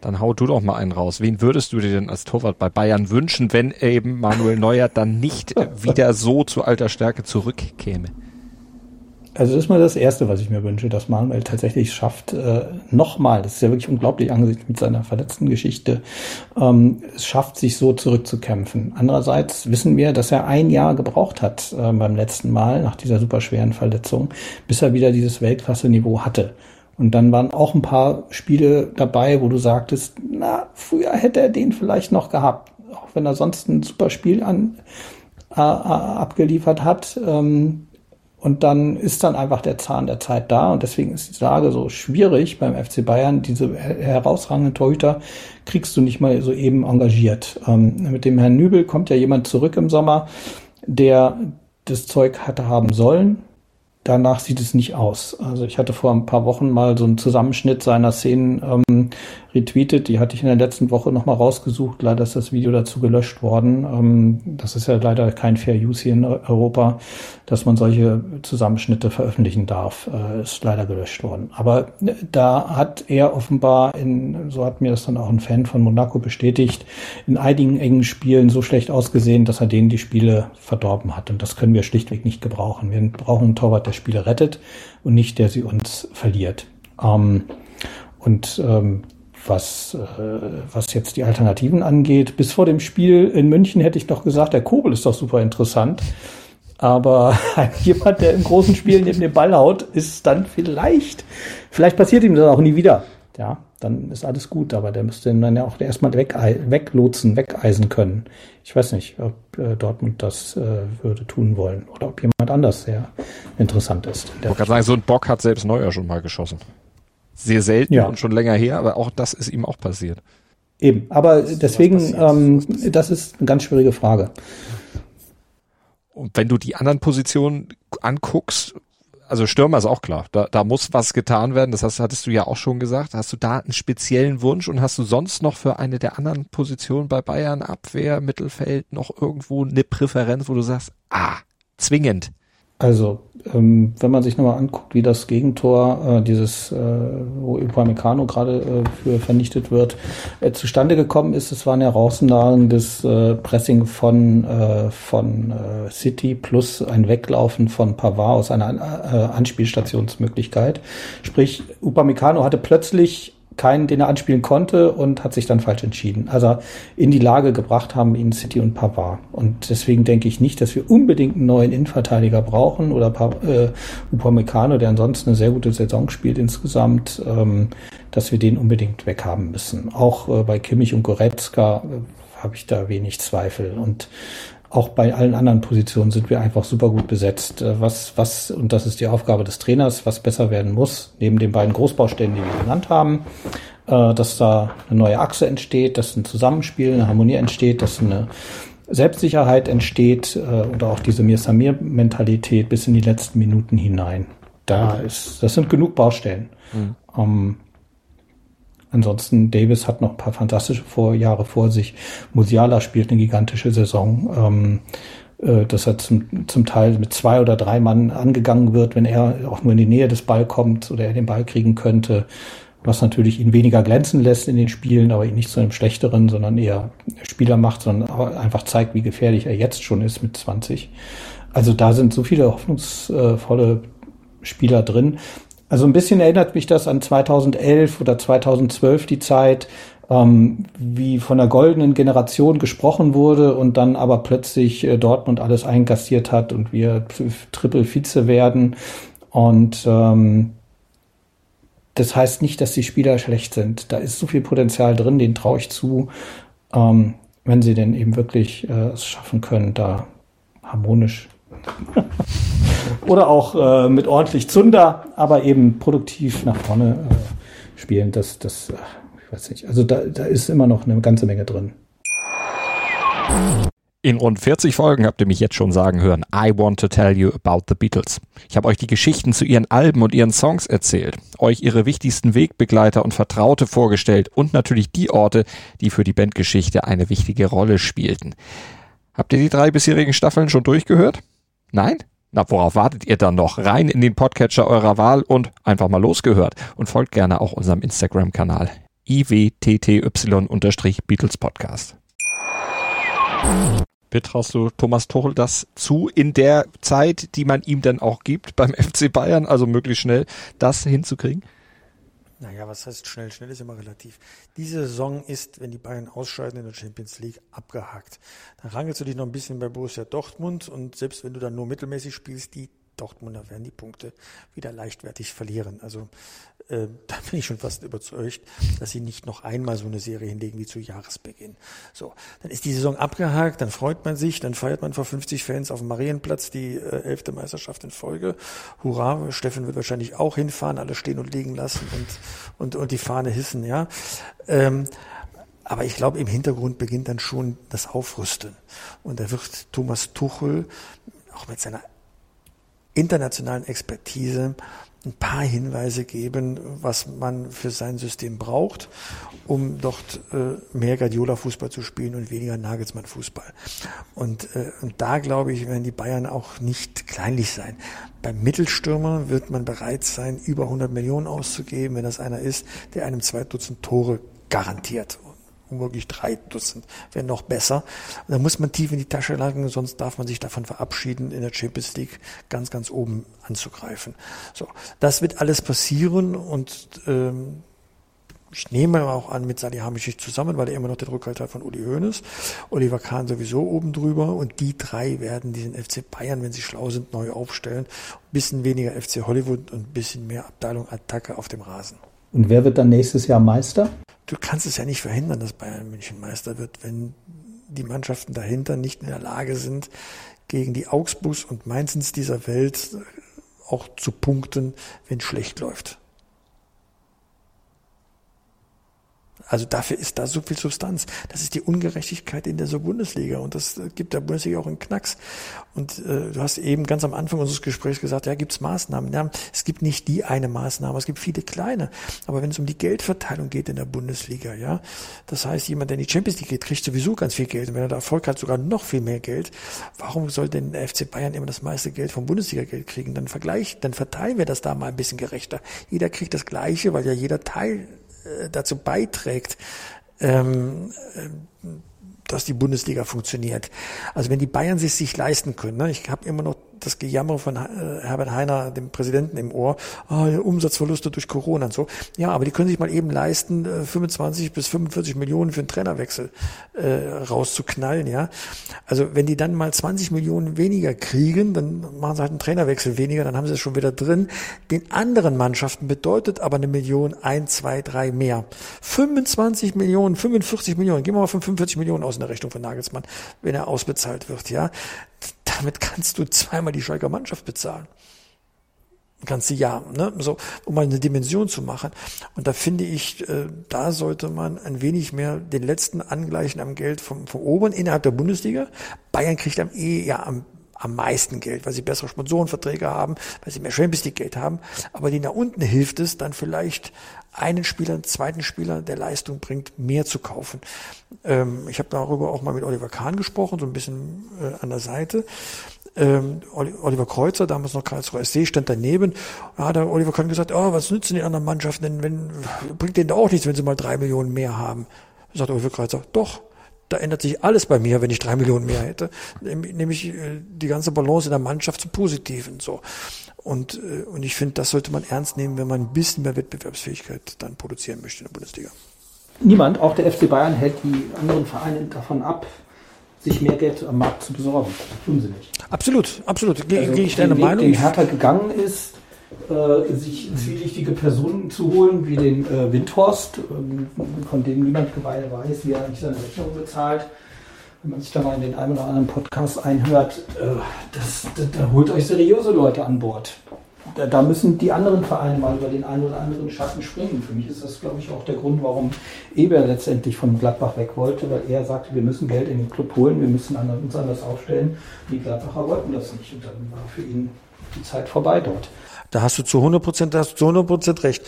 Dann hau du doch mal einen raus. Wen würdest du dir denn als Torwart bei Bayern wünschen, wenn eben Manuel Neuer dann nicht wieder so zu alter Stärke zurückkäme? Also das ist mal das Erste, was ich mir wünsche, dass Manuel tatsächlich schafft, äh, nochmal, das ist ja wirklich unglaublich angesichts mit seiner verletzten Geschichte, ähm, es schafft, sich so zurückzukämpfen. Andererseits wissen wir, dass er ein Jahr gebraucht hat äh, beim letzten Mal, nach dieser super schweren Verletzung, bis er wieder dieses Weltklasse-Niveau hatte. Und dann waren auch ein paar Spiele dabei, wo du sagtest, na, früher hätte er den vielleicht noch gehabt, auch wenn er sonst ein super Spiel an, äh, abgeliefert hat. Ähm, und dann ist dann einfach der Zahn der Zeit da. Und deswegen ist die Lage so schwierig beim FC Bayern. Diese herausragenden Torhüter kriegst du nicht mal so eben engagiert. Ähm, mit dem Herrn Nübel kommt ja jemand zurück im Sommer, der das Zeug hatte haben sollen. Danach sieht es nicht aus. Also ich hatte vor ein paar Wochen mal so einen Zusammenschnitt seiner Szenen ähm, retweetet. Die hatte ich in der letzten Woche nochmal rausgesucht. Leider ist das Video dazu gelöscht worden. Ähm, das ist ja leider kein Fair Use hier in Europa, dass man solche Zusammenschnitte veröffentlichen darf. Äh, ist leider gelöscht worden. Aber äh, da hat er offenbar, in, so hat mir das dann auch ein Fan von Monaco bestätigt, in einigen engen Spielen so schlecht ausgesehen, dass er denen die Spiele verdorben hat. Und das können wir schlichtweg nicht gebrauchen. Wir brauchen einen Torwart, der Spiele rettet und nicht der sie uns verliert. Ähm, und ähm, was, äh, was jetzt die Alternativen angeht. Bis vor dem Spiel in München hätte ich noch gesagt, der Kobel ist doch super interessant. Aber jemand, der im großen Spiel neben dem Ball haut, ist dann vielleicht, vielleicht passiert ihm das auch nie wieder. Ja, dann ist alles gut, aber der müsste dann ja auch erstmal weg, weglotsen, wegeisen können. Ich weiß nicht, ob äh, Dortmund das äh, würde tun wollen oder ob jemand anders sehr interessant ist. Ich wollte sagen, so ein Bock hat selbst Neuer schon mal geschossen sehr selten ja. und schon länger her, aber auch das ist ihm auch passiert. Eben, aber deswegen, ähm, das ist eine ganz schwierige Frage. Und wenn du die anderen Positionen anguckst, also Stürmer ist auch klar, da, da muss was getan werden, das hast, hattest du ja auch schon gesagt. Hast du da einen speziellen Wunsch und hast du sonst noch für eine der anderen Positionen bei Bayern, Abwehr, Mittelfeld, noch irgendwo eine Präferenz, wo du sagst, ah, zwingend? Also, ähm, wenn man sich nochmal anguckt, wie das Gegentor, äh, dieses, äh, wo Upamecano gerade äh, für vernichtet wird, äh, zustande gekommen ist, es war ein herausragendes äh, Pressing von, äh, von City plus ein Weglaufen von Pavard aus einer Anspielstationsmöglichkeit. Sprich, Upamecano hatte plötzlich keinen, den er anspielen konnte und hat sich dann falsch entschieden. Also in die Lage gebracht haben ihn City und Pavard. Und deswegen denke ich nicht, dass wir unbedingt einen neuen Innenverteidiger brauchen oder äh, Upamecano, der ansonsten eine sehr gute Saison spielt insgesamt, ähm, dass wir den unbedingt weghaben müssen. Auch äh, bei Kimmich und Goretzka äh, habe ich da wenig Zweifel. Und auch bei allen anderen Positionen sind wir einfach super gut besetzt. Äh, was, was, und das ist die Aufgabe des Trainers, was besser werden muss, neben den beiden Großbaustellen, die wir genannt haben, äh, dass da eine neue Achse entsteht, dass ein Zusammenspiel, eine Harmonie entsteht, dass eine Selbstsicherheit entsteht äh, oder auch diese Mir-Samir-Mentalität bis in die letzten Minuten hinein. Da ist, das sind genug Baustellen. Mhm. Ansonsten, Davis hat noch ein paar fantastische Vorjahre vor sich. Musiala spielt eine gigantische Saison. Ähm, äh, dass er zum, zum Teil mit zwei oder drei Mann angegangen wird, wenn er auch nur in die Nähe des Ball kommt oder er den Ball kriegen könnte. was natürlich ihn weniger glänzen lässt in den Spielen, aber ihn nicht zu einem schlechteren, sondern eher Spieler macht, sondern einfach zeigt, wie gefährlich er jetzt schon ist mit 20. Also da sind so viele hoffnungsvolle Spieler drin. Also ein bisschen erinnert mich das an 2011 oder 2012 die Zeit, ähm, wie von der goldenen Generation gesprochen wurde und dann aber plötzlich äh, Dortmund alles einkassiert hat und wir Triple Vize werden. Und ähm, das heißt nicht, dass die Spieler schlecht sind. Da ist so viel Potenzial drin, den traue ich zu, ähm, wenn sie denn eben wirklich äh, es schaffen können, da harmonisch oder auch äh, mit ordentlich Zunder, aber eben produktiv nach vorne äh, spielen. Das, das, äh, ich weiß nicht. Also da, da ist immer noch eine ganze Menge drin. In rund 40 Folgen habt ihr mich jetzt schon sagen hören, I want to tell you about the Beatles. Ich habe euch die Geschichten zu ihren Alben und ihren Songs erzählt, euch ihre wichtigsten Wegbegleiter und Vertraute vorgestellt und natürlich die Orte, die für die Bandgeschichte eine wichtige Rolle spielten. Habt ihr die drei bisherigen Staffeln schon durchgehört? Nein? Na, worauf wartet ihr dann noch? Rein in den Podcatcher eurer Wahl und einfach mal losgehört. Und folgt gerne auch unserem Instagram-Kanal iwtty-Beatles Podcast. Betraust du Thomas Tuchel das zu, in der Zeit, die man ihm dann auch gibt beim FC Bayern, also möglichst schnell das hinzukriegen? Naja, was heißt schnell? Schnell ist immer relativ. Diese Saison ist, wenn die Bayern ausscheiden in der Champions League, abgehakt. Dann rangelst du dich noch ein bisschen bei Borussia Dortmund und selbst wenn du dann nur mittelmäßig spielst, die Dortmunder werden die Punkte wieder leichtwertig verlieren. Also äh, da bin ich schon fast überzeugt, dass sie nicht noch einmal so eine Serie hinlegen wie zu Jahresbeginn. So, dann ist die Saison abgehakt, dann freut man sich, dann feiert man vor 50 Fans auf dem Marienplatz die äh, elfte Meisterschaft in Folge. Hurra, Steffen wird wahrscheinlich auch hinfahren, alle stehen und liegen lassen und, und, und die Fahne hissen, ja. Ähm, aber ich glaube, im Hintergrund beginnt dann schon das Aufrüsten. Und da wird Thomas Tuchel auch mit seiner internationalen Expertise ein paar Hinweise geben, was man für sein System braucht, um dort äh, mehr Guardiola-Fußball zu spielen und weniger Nagelsmann-Fußball. Und, äh, und da, glaube ich, werden die Bayern auch nicht kleinlich sein. Beim Mittelstürmer wird man bereit sein, über 100 Millionen auszugeben, wenn das einer ist, der einem zwei Dutzend Tore garantiert womöglich drei Dutzend, wäre noch besser. Da muss man tief in die Tasche lagen, sonst darf man sich davon verabschieden, in der Champions League ganz, ganz oben anzugreifen. So, das wird alles passieren und ähm, ich nehme auch an mit Salihamidzic zusammen, weil er immer noch der Rückhalt hat von Uli Hoeneß, Oliver Kahn sowieso oben drüber und die drei werden diesen FC Bayern, wenn sie schlau sind, neu aufstellen. Ein bisschen weniger FC Hollywood und ein bisschen mehr Abteilung Attacke auf dem Rasen. Und wer wird dann nächstes Jahr Meister? du kannst es ja nicht verhindern, dass Bayern München Meister wird, wenn die Mannschaften dahinter nicht in der Lage sind, gegen die Augsburgs und Mainzens dieser Welt auch zu punkten, wenn es schlecht läuft. Also dafür ist da so viel Substanz. Das ist die Ungerechtigkeit in der so Bundesliga und das gibt der Bundesliga auch einen Knacks. Und äh, du hast eben ganz am Anfang unseres Gesprächs gesagt, ja, gibt's Maßnahmen. Ja, es gibt nicht die eine Maßnahme, es gibt viele kleine. Aber wenn es um die Geldverteilung geht in der Bundesliga, ja, das heißt, jemand, der in die Champions League geht, kriegt sowieso ganz viel Geld. Und wenn er da Erfolg hat, sogar noch viel mehr Geld. Warum soll denn der FC Bayern immer das meiste Geld vom Bundesliga-Geld kriegen? Dann vergleicht, dann verteilen wir das da mal ein bisschen gerechter. Jeder kriegt das Gleiche, weil ja jeder Teil dazu beiträgt, ähm, äh, dass die Bundesliga funktioniert. Also wenn die Bayern sich sich leisten können, ne, ich habe immer noch das Gejammer von äh, Herbert Heiner, dem Präsidenten, im Ohr, oh, Umsatzverluste durch Corona und so. Ja, aber die können sich mal eben leisten, 25 äh, bis 45 Millionen für einen Trainerwechsel äh, rauszuknallen, ja. Also wenn die dann mal 20 Millionen weniger kriegen, dann machen sie halt einen Trainerwechsel weniger, dann haben sie es schon wieder drin. Den anderen Mannschaften bedeutet aber eine Million, ein, zwei, drei mehr. 25 Millionen, 45 Millionen, gehen wir mal von 45 Millionen aus in der Rechnung von Nagelsmann, wenn er ausbezahlt wird, ja damit kannst du zweimal die Schalker Mannschaft bezahlen. Kannst du ja, ne? so, um mal eine Dimension zu machen. Und da finde ich, äh, da sollte man ein wenig mehr den letzten angleichen am Geld vom, vom Oberen innerhalb der Bundesliga. Bayern kriegt am eh ja am am meisten Geld, weil sie bessere Sponsorenverträge haben, weil sie mehr Champions League Geld haben. Aber die nach unten hilft es, dann vielleicht einen Spieler, einen zweiten Spieler, der Leistung bringt, mehr zu kaufen. Ähm, ich habe darüber auch mal mit Oliver Kahn gesprochen, so ein bisschen äh, an der Seite. ähm, Oliver Kreuzer, damals noch Karlsruhe SC, stand daneben. Da hat Oliver Kahn gesagt, oh, was nützen die anderen Mannschaften denn, wenn, bringt denen da auch nichts, wenn sie mal drei Millionen mehr haben. Sagt Oliver Kreuzer, doch, da ändert sich alles bei mir, wenn ich drei Millionen mehr hätte. Nämlich äh, die ganze Balance in der Mannschaft zum Positiven, so. Und, äh, und ich finde, das sollte man ernst nehmen, wenn man ein bisschen mehr Wettbewerbsfähigkeit dann produzieren möchte in der Bundesliga. Niemand, auch der FC Bayern, hält die anderen Vereine davon ab, sich mehr Geld am Markt zu besorgen. Das tun sie nicht. Absolut, absolut. Gehe also geh ich deine Weg, Meinung. Den Hertha gegangen ist, äh, sich zwielichtige Personen zu holen, wie den äh, Windhorst, ähm, von dem niemand weiß, wie er eigentlich seine Rechnung bezahlt. Wenn man sich da mal in den einen oder anderen Podcast einhört, äh, das, das, da holt euch seriöse Leute an Bord da, da, müssen die anderen Vereine mal über den einen oder anderen Schatten springen. Für mich ist das, glaube ich, auch der Grund, warum Eber letztendlich von Gladbach weg wollte, weil er sagte, wir müssen Geld in den Club holen, wir müssen uns anders aufstellen. Die Gladbacher wollten das nicht und dann war für ihn die Zeit vorbei dort. Da hast du zu 100 Prozent, hast du zu 100 Prozent recht.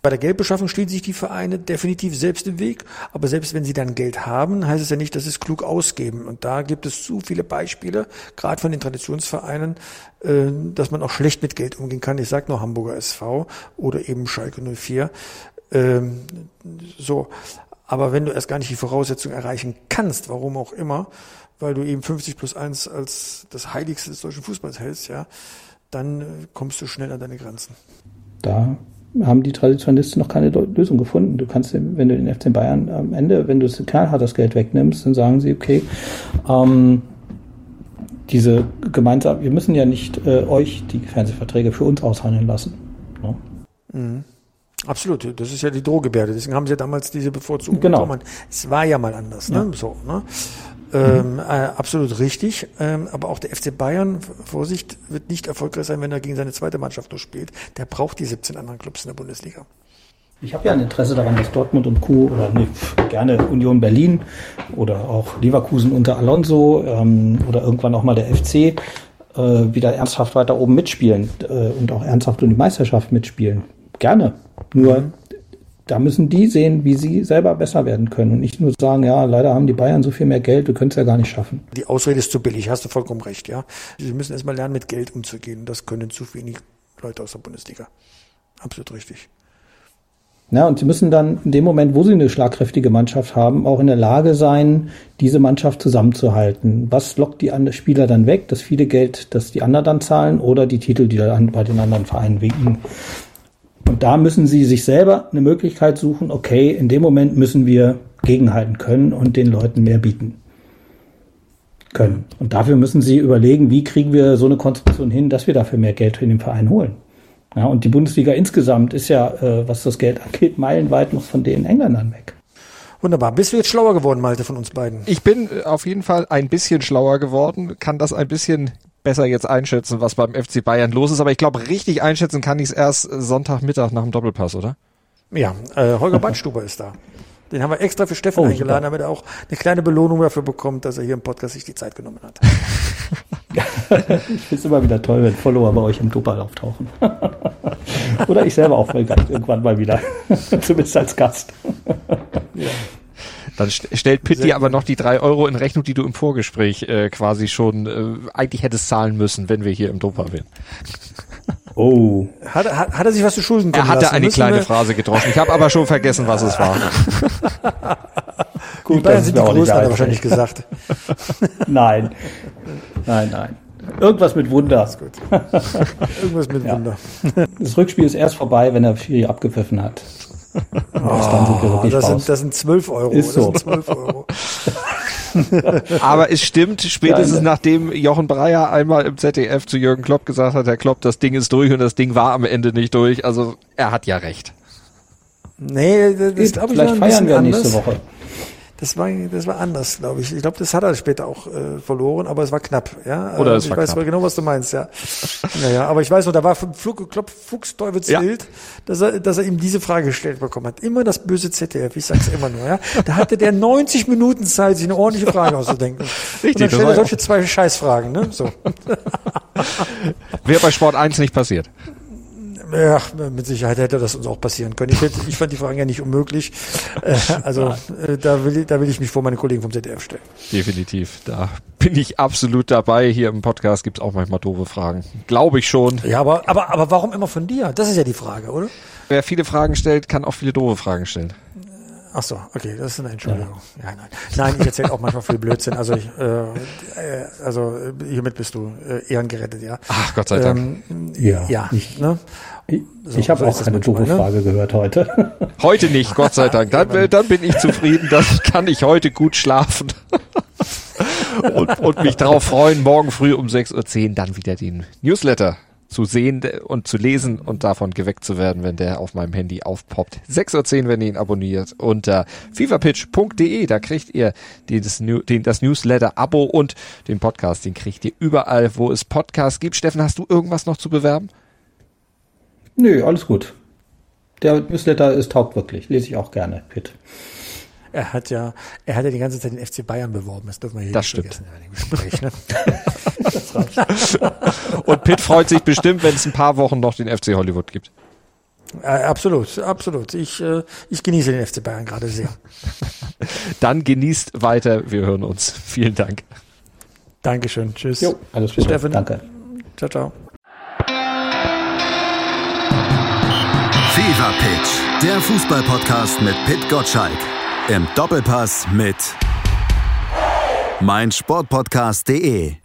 Bei der Geldbeschaffung stehen sich die Vereine definitiv selbst im Weg. Aber selbst wenn sie dann Geld haben, heißt es ja nicht, dass sie es klug ausgeben. Und da gibt es zu viele Beispiele, gerade von den Traditionsvereinen, äh, dass man auch schlecht mit Geld umgehen kann. Ich sage nur Hamburger SV oder eben Schalke 04. Ähm, so. Aber wenn du erst gar nicht die Voraussetzungen erreichen kannst, warum auch immer, weil du eben 50 plus 1 als das Heiligste des deutschen Fußballs hältst, ja, dann äh, kommst du schnell an deine Grenzen. Da haben die Traditionalisten noch keine Lösung gefunden. Du kannst, wenn du den FC Bayern am Ende, wenn du das knallhart das Geld wegnimmst, dann sagen sie, okay, ähm, diese gemeinsam, wir müssen ja nicht äh, euch die Fernsehverträge für uns aushandeln lassen. Ne? Mhm. Absolut, das ist ja die Drohgebärde. Deswegen haben sie ja damals diese Bevorzugung genau. bekommen. Es war ja mal anders, ne? Ja. So, ne? Ähm, äh, absolut richtig. Ähm, aber auch der FC Bayern, Vorsicht, wird nicht erfolgreich sein, wenn er gegen seine zweite Mannschaft nur spielt. Der braucht die 17 anderen Clubs in der Bundesliga. Ich habe ja ein Interesse daran, dass Dortmund und Co. oder nee, gerne Union Berlin oder auch Leverkusen unter Alonso ähm, oder irgendwann auch mal der FC äh, wieder ernsthaft weiter oben mitspielen äh, und auch ernsthaft um die Meisterschaft mitspielen. Gerne. Nur mhm da müssen die sehen, wie sie selber besser werden können und nicht nur sagen, ja, leider haben die Bayern so viel mehr Geld, wir können es ja gar nicht schaffen. Die Ausrede ist zu billig, hast du vollkommen recht, ja. Sie müssen erstmal lernen, mit Geld umzugehen. Das können zu wenig Leute aus der Bundesliga. Absolut richtig. Ja, und sie müssen dann in dem Moment, wo sie eine schlagkräftige Mannschaft haben, auch in der Lage sein, diese Mannschaft zusammenzuhalten. Was lockt die anderen Spieler dann weg? Das viele Geld, das die anderen dann zahlen oder die Titel, die dann bei den anderen Vereinen winken. Und da müssen sie sich selber eine Möglichkeit suchen, okay, in dem Moment müssen wir gegenhalten können und den Leuten mehr bieten können. Und dafür müssen sie überlegen, wie kriegen wir so eine Konstruktion hin, dass wir dafür mehr Geld in den Verein holen. Ja, und die Bundesliga insgesamt ist ja, äh, was das Geld angeht, meilenweit noch von den Engländern weg. Wunderbar. Bist du jetzt schlauer geworden, Malte, von uns beiden? Ich bin äh, auf jeden Fall ein bisschen schlauer geworden, kann das ein bisschen besser jetzt einschätzen, was beim FC Bayern los ist. Aber ich glaube, richtig einschätzen kann ich es erst Sonntagmittag nach dem Doppelpass, oder? Ja, äh, Holger Badstuber ist da. Den haben wir extra für Steffen oh, eingeladen, damit er auch eine kleine Belohnung dafür bekommt, dass er hier im Podcast sich die Zeit genommen hat. ich finde es immer wieder toll, wenn Follower bei euch im Doppel auftauchen. Oder ich selber auch irgendwann mal wieder. Zumindest als Gast. ja. Dann st stellt Pitti aber noch die drei Euro in Rechnung, die du im Vorgespräch äh, quasi schon äh, eigentlich hättest zahlen müssen, wenn wir hier im Dopa wären. Oh. Hat, hat, hat er sich was zu Schulden Er hatte eine kleine Phrase getroffen. Ich habe aber schon vergessen, was es war. Gut, die Bayern sind die Größten, hat er wahrscheinlich gesagt. nein. Nein, nein. Irgendwas mit Wunder. Ist gut. Irgendwas mit ja. Wunder. Das Rückspiel ist erst vorbei, wenn er Firi abgepfiffen hat. Oh, das, sind, das sind 12 Euro. Ist so. 12 Euro. Aber es stimmt, spätestens ja, nachdem Jochen Breyer einmal im ZDF zu Jürgen Klopp gesagt hat, Herr Klopp, das Ding ist durch und das Ding war am Ende nicht durch. Also er hat ja recht. Nee, das, das glaube ich Vielleicht feiern wir anders. nächste Woche. Das war, das war anders, glaube ich. Ich glaube, das hat er später auch äh, verloren, aber es war knapp. Ja, Oder es ich war weiß knapp. genau, was du meinst. Ja, naja, aber ich weiß noch, da war vom Flug, Klopp Fuchsteufelswild, ja. dass er, dass er ihm diese Frage gestellt bekommen hat. Immer das böse ZDF. Ich sag's immer nur. Ja, da hatte der 90 Minuten Zeit, sich eine ordentliche Frage auszudenken. Richtig. Und dann stellt er solche zwei Scheißfragen. Ne, so. Wäre bei Sport 1 nicht passiert. Ja, mit Sicherheit hätte das uns auch passieren können. Ich, hätte, ich fand die Fragen ja nicht unmöglich. Äh, also äh, da, will ich, da will ich mich vor meine Kollegen vom ZDF stellen. Definitiv. Da bin ich absolut dabei. Hier im Podcast gibt's auch manchmal doofe Fragen. Glaube ich schon. Ja, aber, aber, aber warum immer von dir? Das ist ja die Frage, oder? Wer viele Fragen stellt, kann auch viele doofe Fragen stellen. Ach so, okay, das ist eine Entschuldigung. Ja, nein. Nein, ich erzähle auch manchmal viel Blödsinn. Also, ich, äh, äh, also hiermit bist du äh, ehrengerettet, ja. Ach, Gott sei Dank. Ähm, Ja, ja, ich- ne? Ich, So, ich habe so auch keine doofe ne? Frage gehört heute. Heute nicht, Gott sei Dank. Dann, dann bin ich zufrieden. Dann kann ich heute gut schlafen. und, und mich darauf freuen, morgen früh um 6.10 Uhr dann wieder den Newsletter zu sehen und zu lesen und davon geweckt zu werden, wenn der auf meinem Handy aufpoppt. 6.10 Uhr, wenn ihr ihn abonniert, unter fivapitch.de. Da kriegt ihr dieses, New- den, das Newsletter-Abo und den Podcast. Den kriegt ihr überall, wo es Podcasts gibt. Steffen, hast du irgendwas noch zu bewerben? Nö, alles gut. Der Newsletter ist taugt wirklich. Lese ich auch gerne, Pitt. Er hat ja, er hat ja die ganze Zeit den FC Bayern beworben. Das dürfen wir hier Das nicht stimmt. vergessen Gespräch. Ne? Und Pitt freut sich bestimmt, wenn es ein paar Wochen noch den FC Hollywood gibt. Äh, absolut, absolut. Ich, äh, ich genieße den FC Bayern gerade sehr. Dann genießt weiter. Wir hören uns. Vielen Dank. Dankeschön. Tschüss. Jo, alles Gute. Steffen. Danke. Ciao, ciao. Fever Pitch, der Fußballpodcast mit Pit Gottschalk. Im Doppelpass mit meinsportpodcast.de.